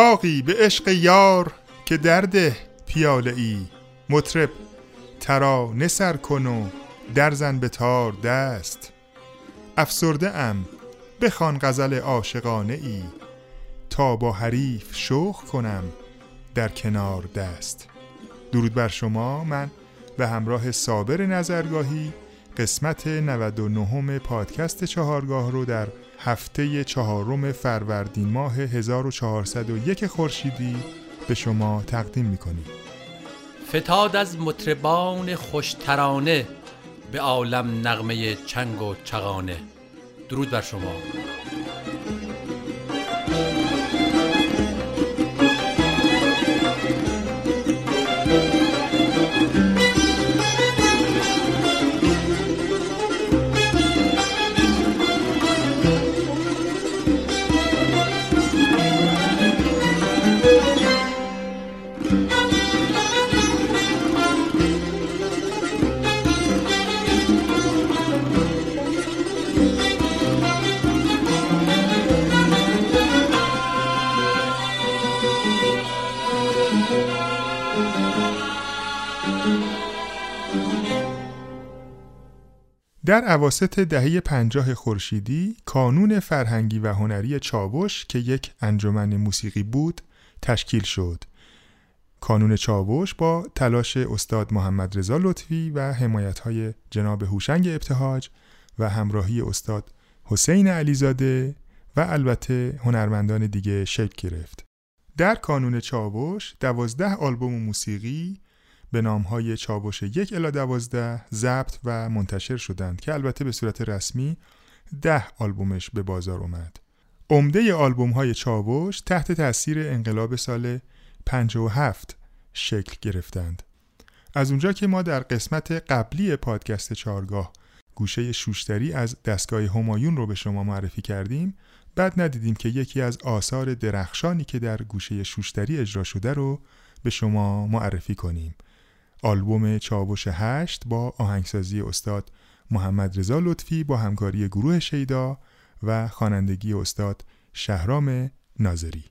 ساقی به عشق یار که درده پیاله ای. مطرب ترا نسر کن و درزن به تار دست. افسرده ام بخوان غزل عاشقانه ای. تا با حریف شوخ کنم در کنار دست. درود بر شما من به همراه صابر نظرگاهی قسمت 99 پادکست چهارگاه رو در هفته چهارم فروردین ماه 1401 خورشیدی به شما تقدیم می‌کنیم. فتاد از مطربان خوشترانه به عالم نغمه چنگ و چغانه. درود بر شما. در عواست دهه پنجاه خورشیدی کانون فرهنگی و هنری چاوش که یک انجمن موسیقی بود تشکیل شد. کانون چاوش با تلاش استاد محمد رضا لطفی و های جناب هوشنگ ابتهاج و همراهی استاد حسین علیزاده و البته هنرمندان دیگه شکل گرفت. در کانون چاوش دوازده آلبوم موسیقی به های چابوش یک الا دوازده ضبط و منتشر شدند که البته به صورت رسمی ده آلبومش به بازار اومد. عمده آلبوم های چاوش تحت تاثیر انقلاب سال 57 شکل گرفتند. از اونجا که ما در قسمت قبلی پادکست چارگاه گوشه شوشتری از دستگاه همایون رو به شما معرفی کردیم بعد ندیدیم که یکی از آثار درخشانی که در گوشه شوشتری اجرا شده رو به شما معرفی کنیم آلبوم چاوش هشت با آهنگسازی استاد محمد رضا لطفی با همکاری گروه شیدا و خوانندگی استاد شهرام ناظری.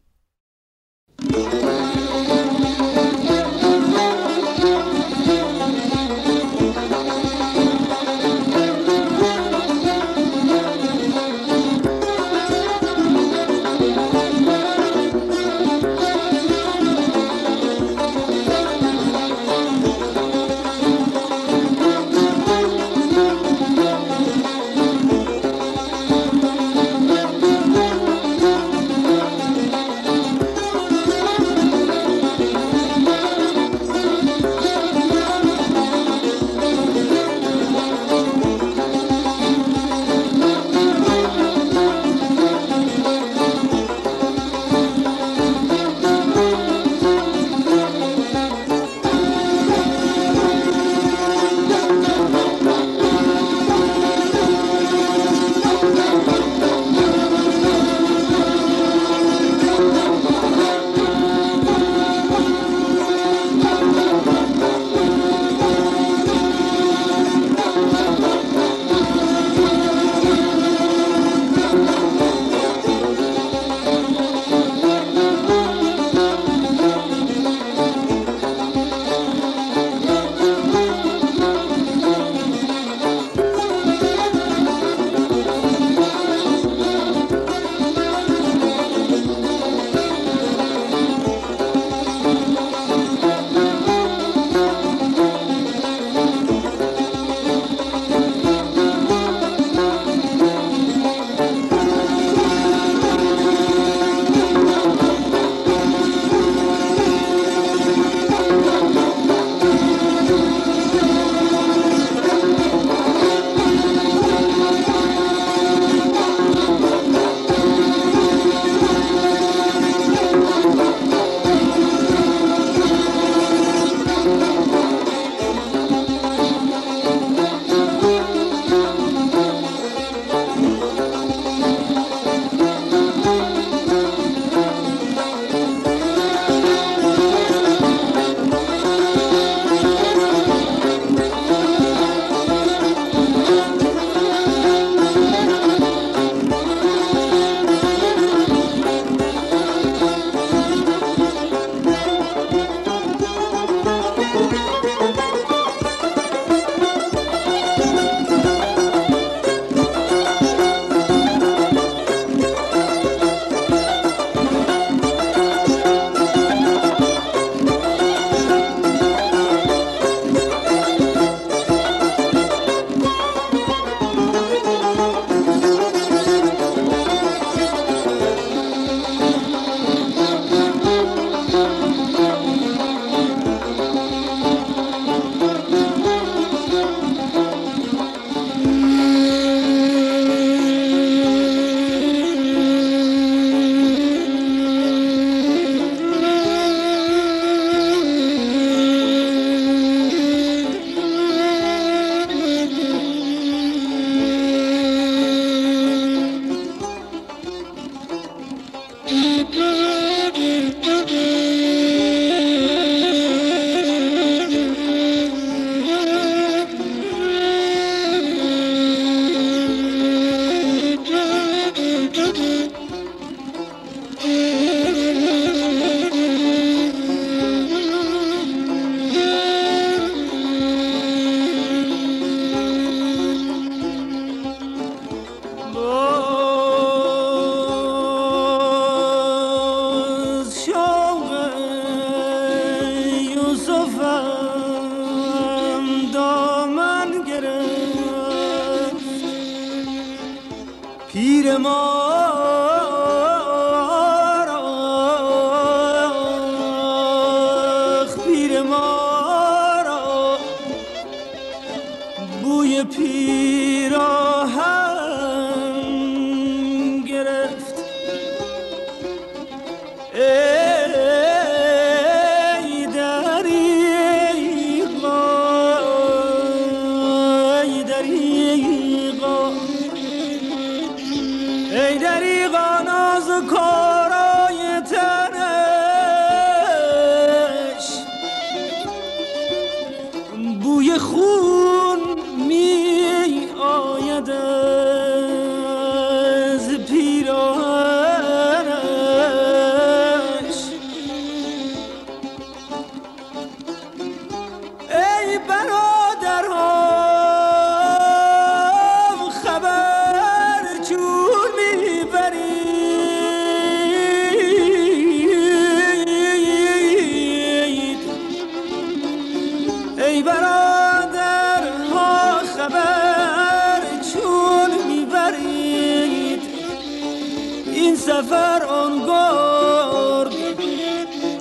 سفر آنگار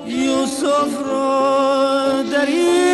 یوسف را در این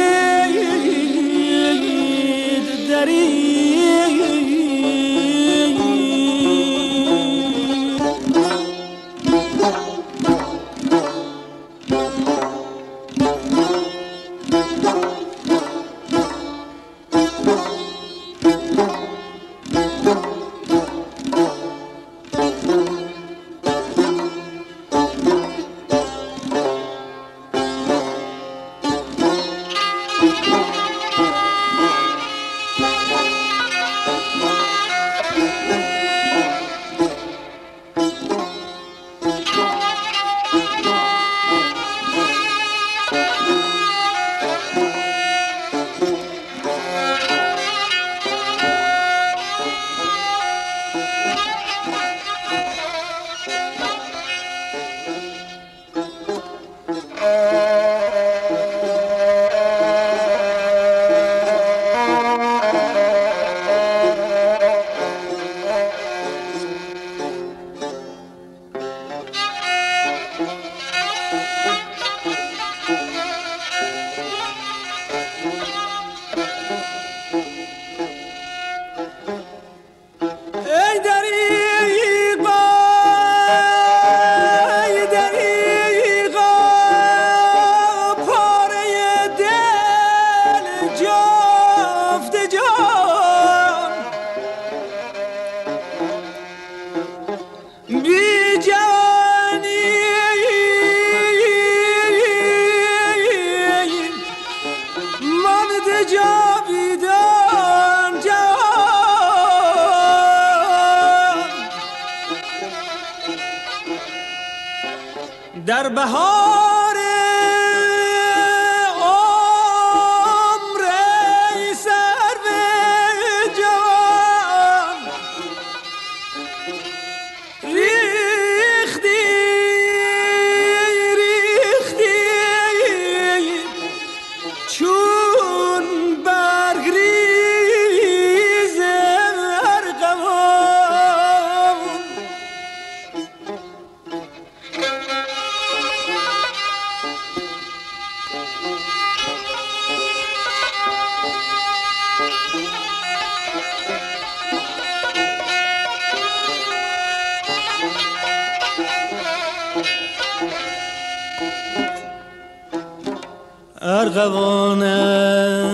ارغوانم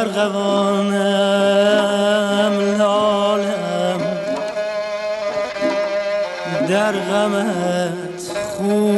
ارغوانم لالم. در غمت خون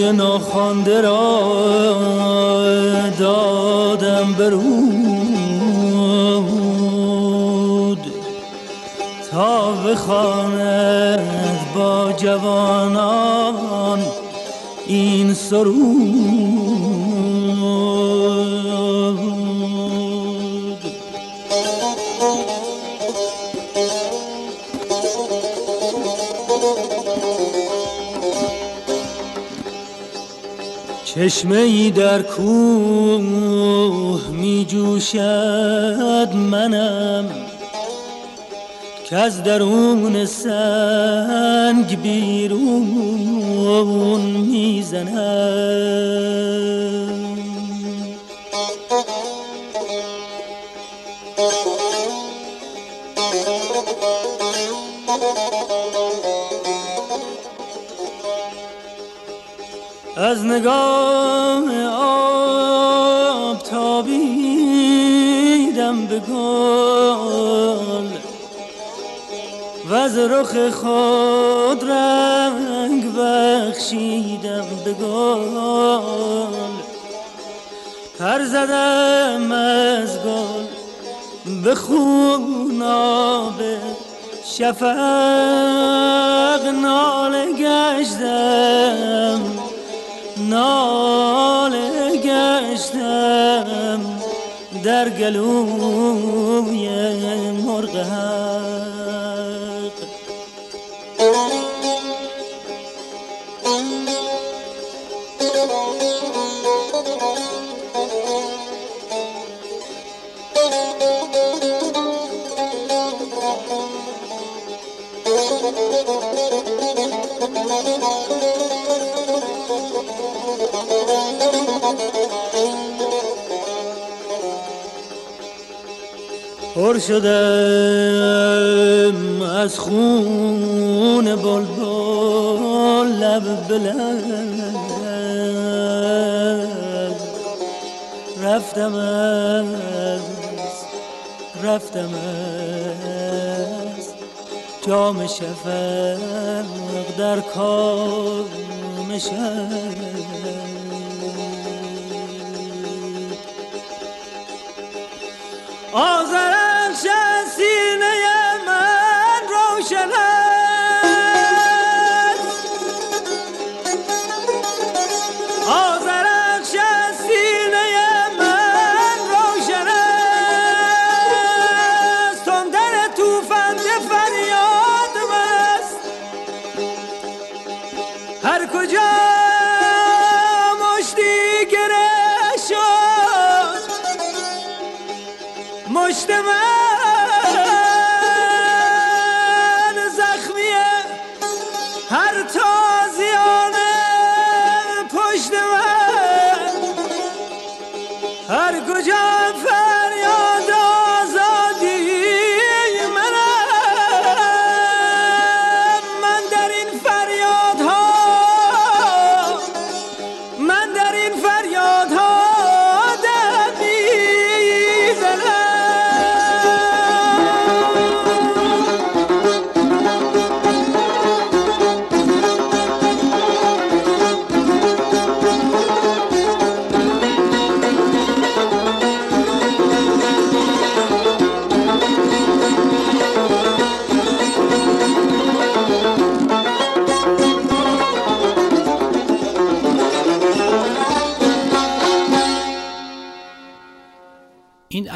ناخوانده را دادم برود تا بخواند با جوانان این سرود چشمه ای در کوه می جوشد منم. که از درون سنگ بیرون می‌زنم رخ خود رنگ بخشیدم به گل. پر زدم از گل به خوناب شفق شدم از خون بلبل لب بلند. رفتم از رفتم از جام شفق در کام آزرخش Georgia.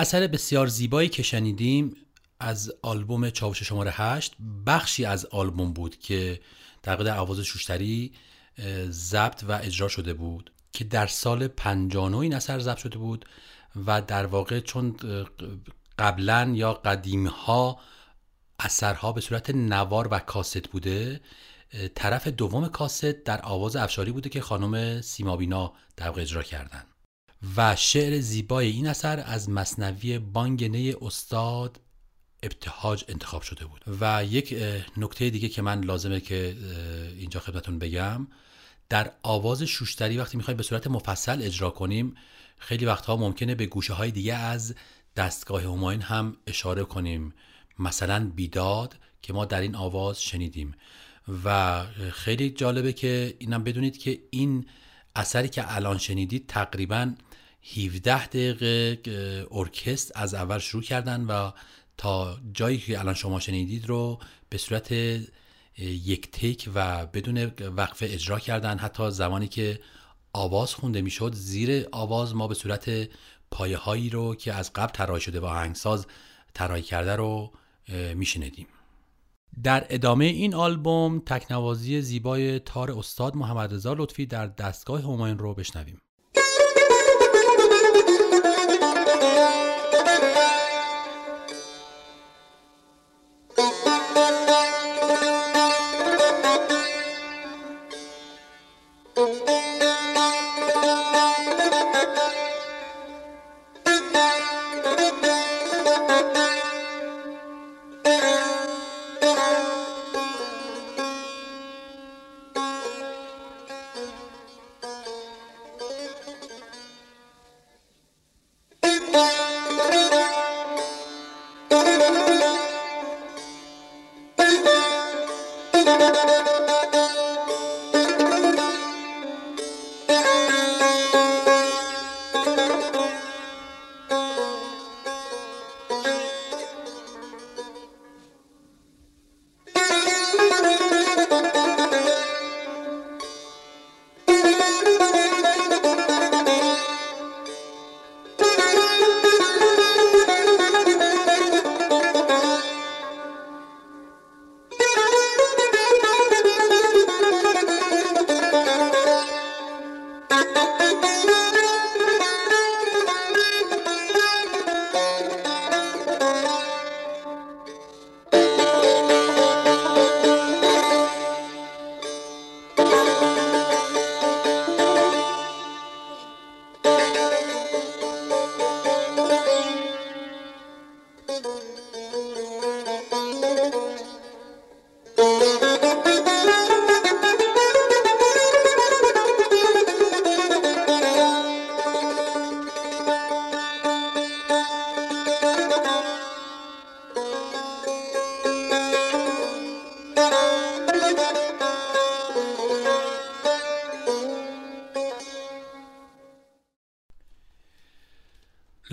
اثر بسیار زیبایی که شنیدیم از آلبوم چاوش شماره 8 بخشی از آلبوم بود که در واقع در آواز شوشتری ضبط و اجرا شده بود که در سال 59 این اثر ضبط شده بود و در واقع چون قبلا یا قدیمها اثرها به صورت نوار و کاست بوده طرف دوم کاست در آواز افشاری بوده که خانم سیمابینا در اجرا کردن. و شعر زیبای این اثر از مصنوی بانگنه استاد ابتهاج انتخاب شده بود. و یک نکته دیگه که من لازمه که اینجا خدمتون بگم در آواز شوشتری وقتی می‌خوایم به صورت مفصل اجرا کنیم خیلی وقتها ممکنه به گوشه های دیگه از دستگاه هماین هم اشاره کنیم. مثلا بیداد که ما در این آواز شنیدیم. و خیلی جالبه که اینم بدونید که این اثری که الان شنیدید تقریبا 17 دقیقه اه، ارکستر از اول شروع کردن و تا جایی که الان شما شنیدید رو به صورت یک تیک و بدون وقفه اجرا کردن. حتی زمانی که آواز خونده می‌شد زیر آواز ما به صورت پایه هایی رو که از قبل طراحی شده و آهنگساز طراحی کرده رو میشنیدیم. در ادامه این آلبوم تکنوازی زیبای تار استاد محمد رضا لطفی در دستگاه هماین رو بشنویم.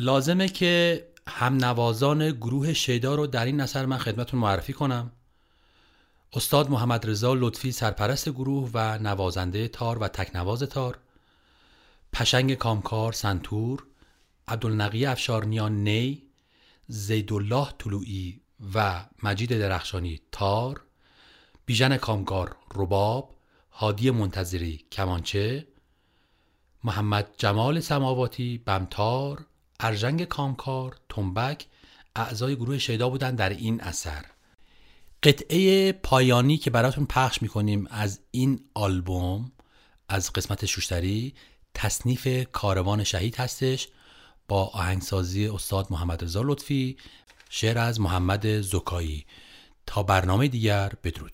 لازمه که هم نوازان گروه شیدا رو در این اثر من خدمتون معرفی کنم. استاد محمد رضا لطفی سرپرست گروه و نوازنده تار و تکنواز تار. پشنگ کامکار سنتور. عبدالنقی افشارنیان نی. زیدالله طلوعی و مجید درخشانی تار. بیژن کامکار رباب. هادی منتظری کمانچه. محمد جمال سماواتی بمتار. ارژنگ کامکار تنبک اعضای گروه شیدا بودن در این اثر. قطعه پایانی که براتون پخش می‌کنیم از این آلبوم از قسمت شوشتری تصنیف کاروان شهید هستش با آهنگسازی استاد محمد رضا لطفی شعر از محمد زکایی. تا برنامه دیگر بدرود.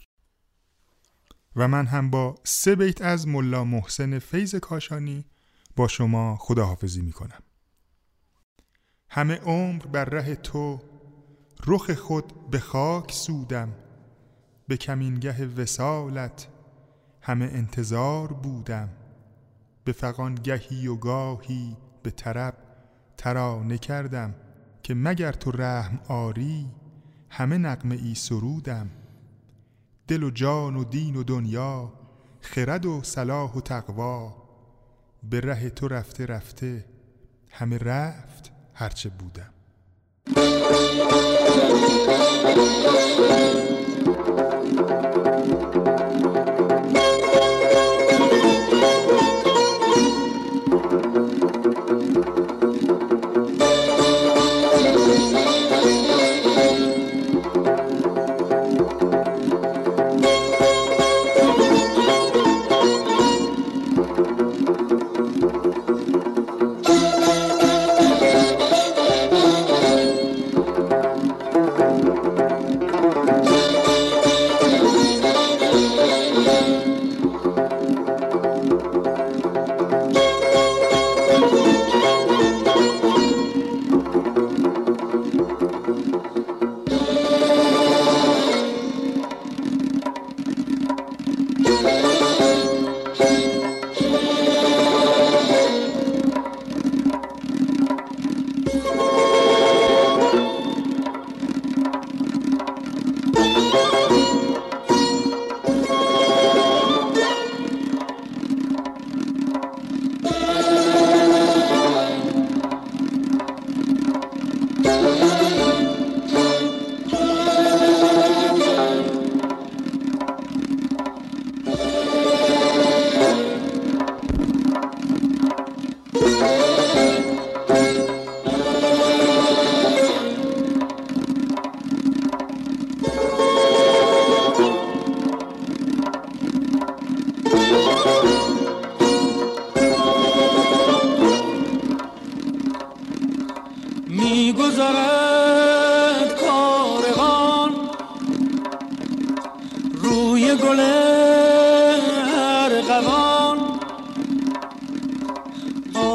و من هم با سه بیت از ملا محسن فیض کاشانی با شما خداحافظی می کنم همه عمر بر ره تو رخ خود به خاک سودم. به کمینگه وسالت همه انتظار بودم. به فقان گهی و گاهی به طرب ترانه کردم که مگر تو رحم آری همه نقمه ای سرودم. دل و جان و دین و دنیا خرد و صلاح و تقوا به ره تو رفته رفته همه رفت هرچه بودم.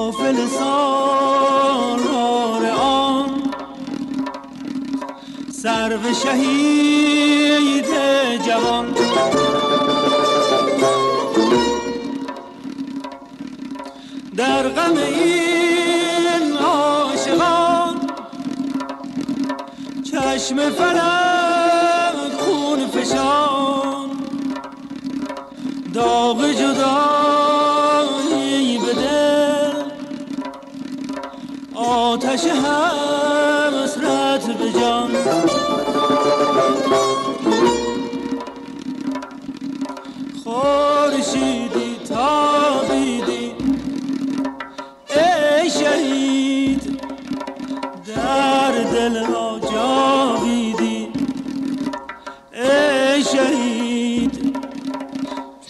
قافل سالار آن. سرو شهید جوان. در غم این عاشقان. چشم فلک خون فشان. داغ جدایی آتش حسرت به جان. خورشیدی تابیدی ای شهید در دل جاویدی ای شهید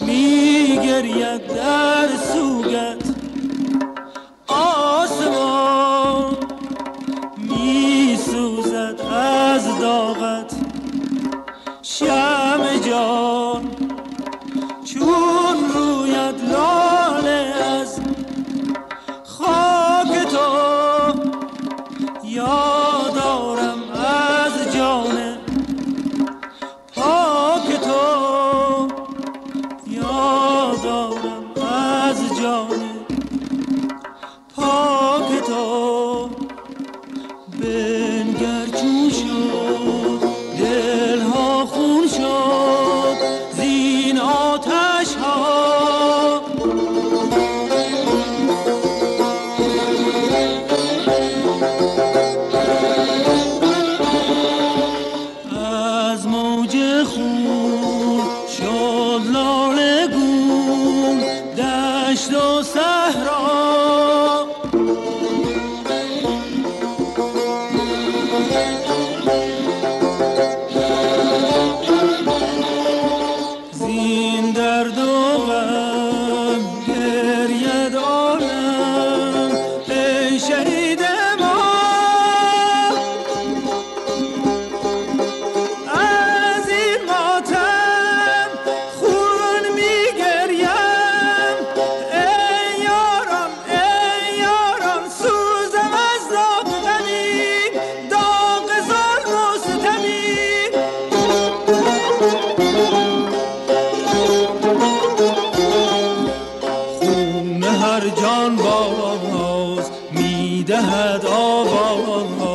میگرید در سوگت از موج خون دل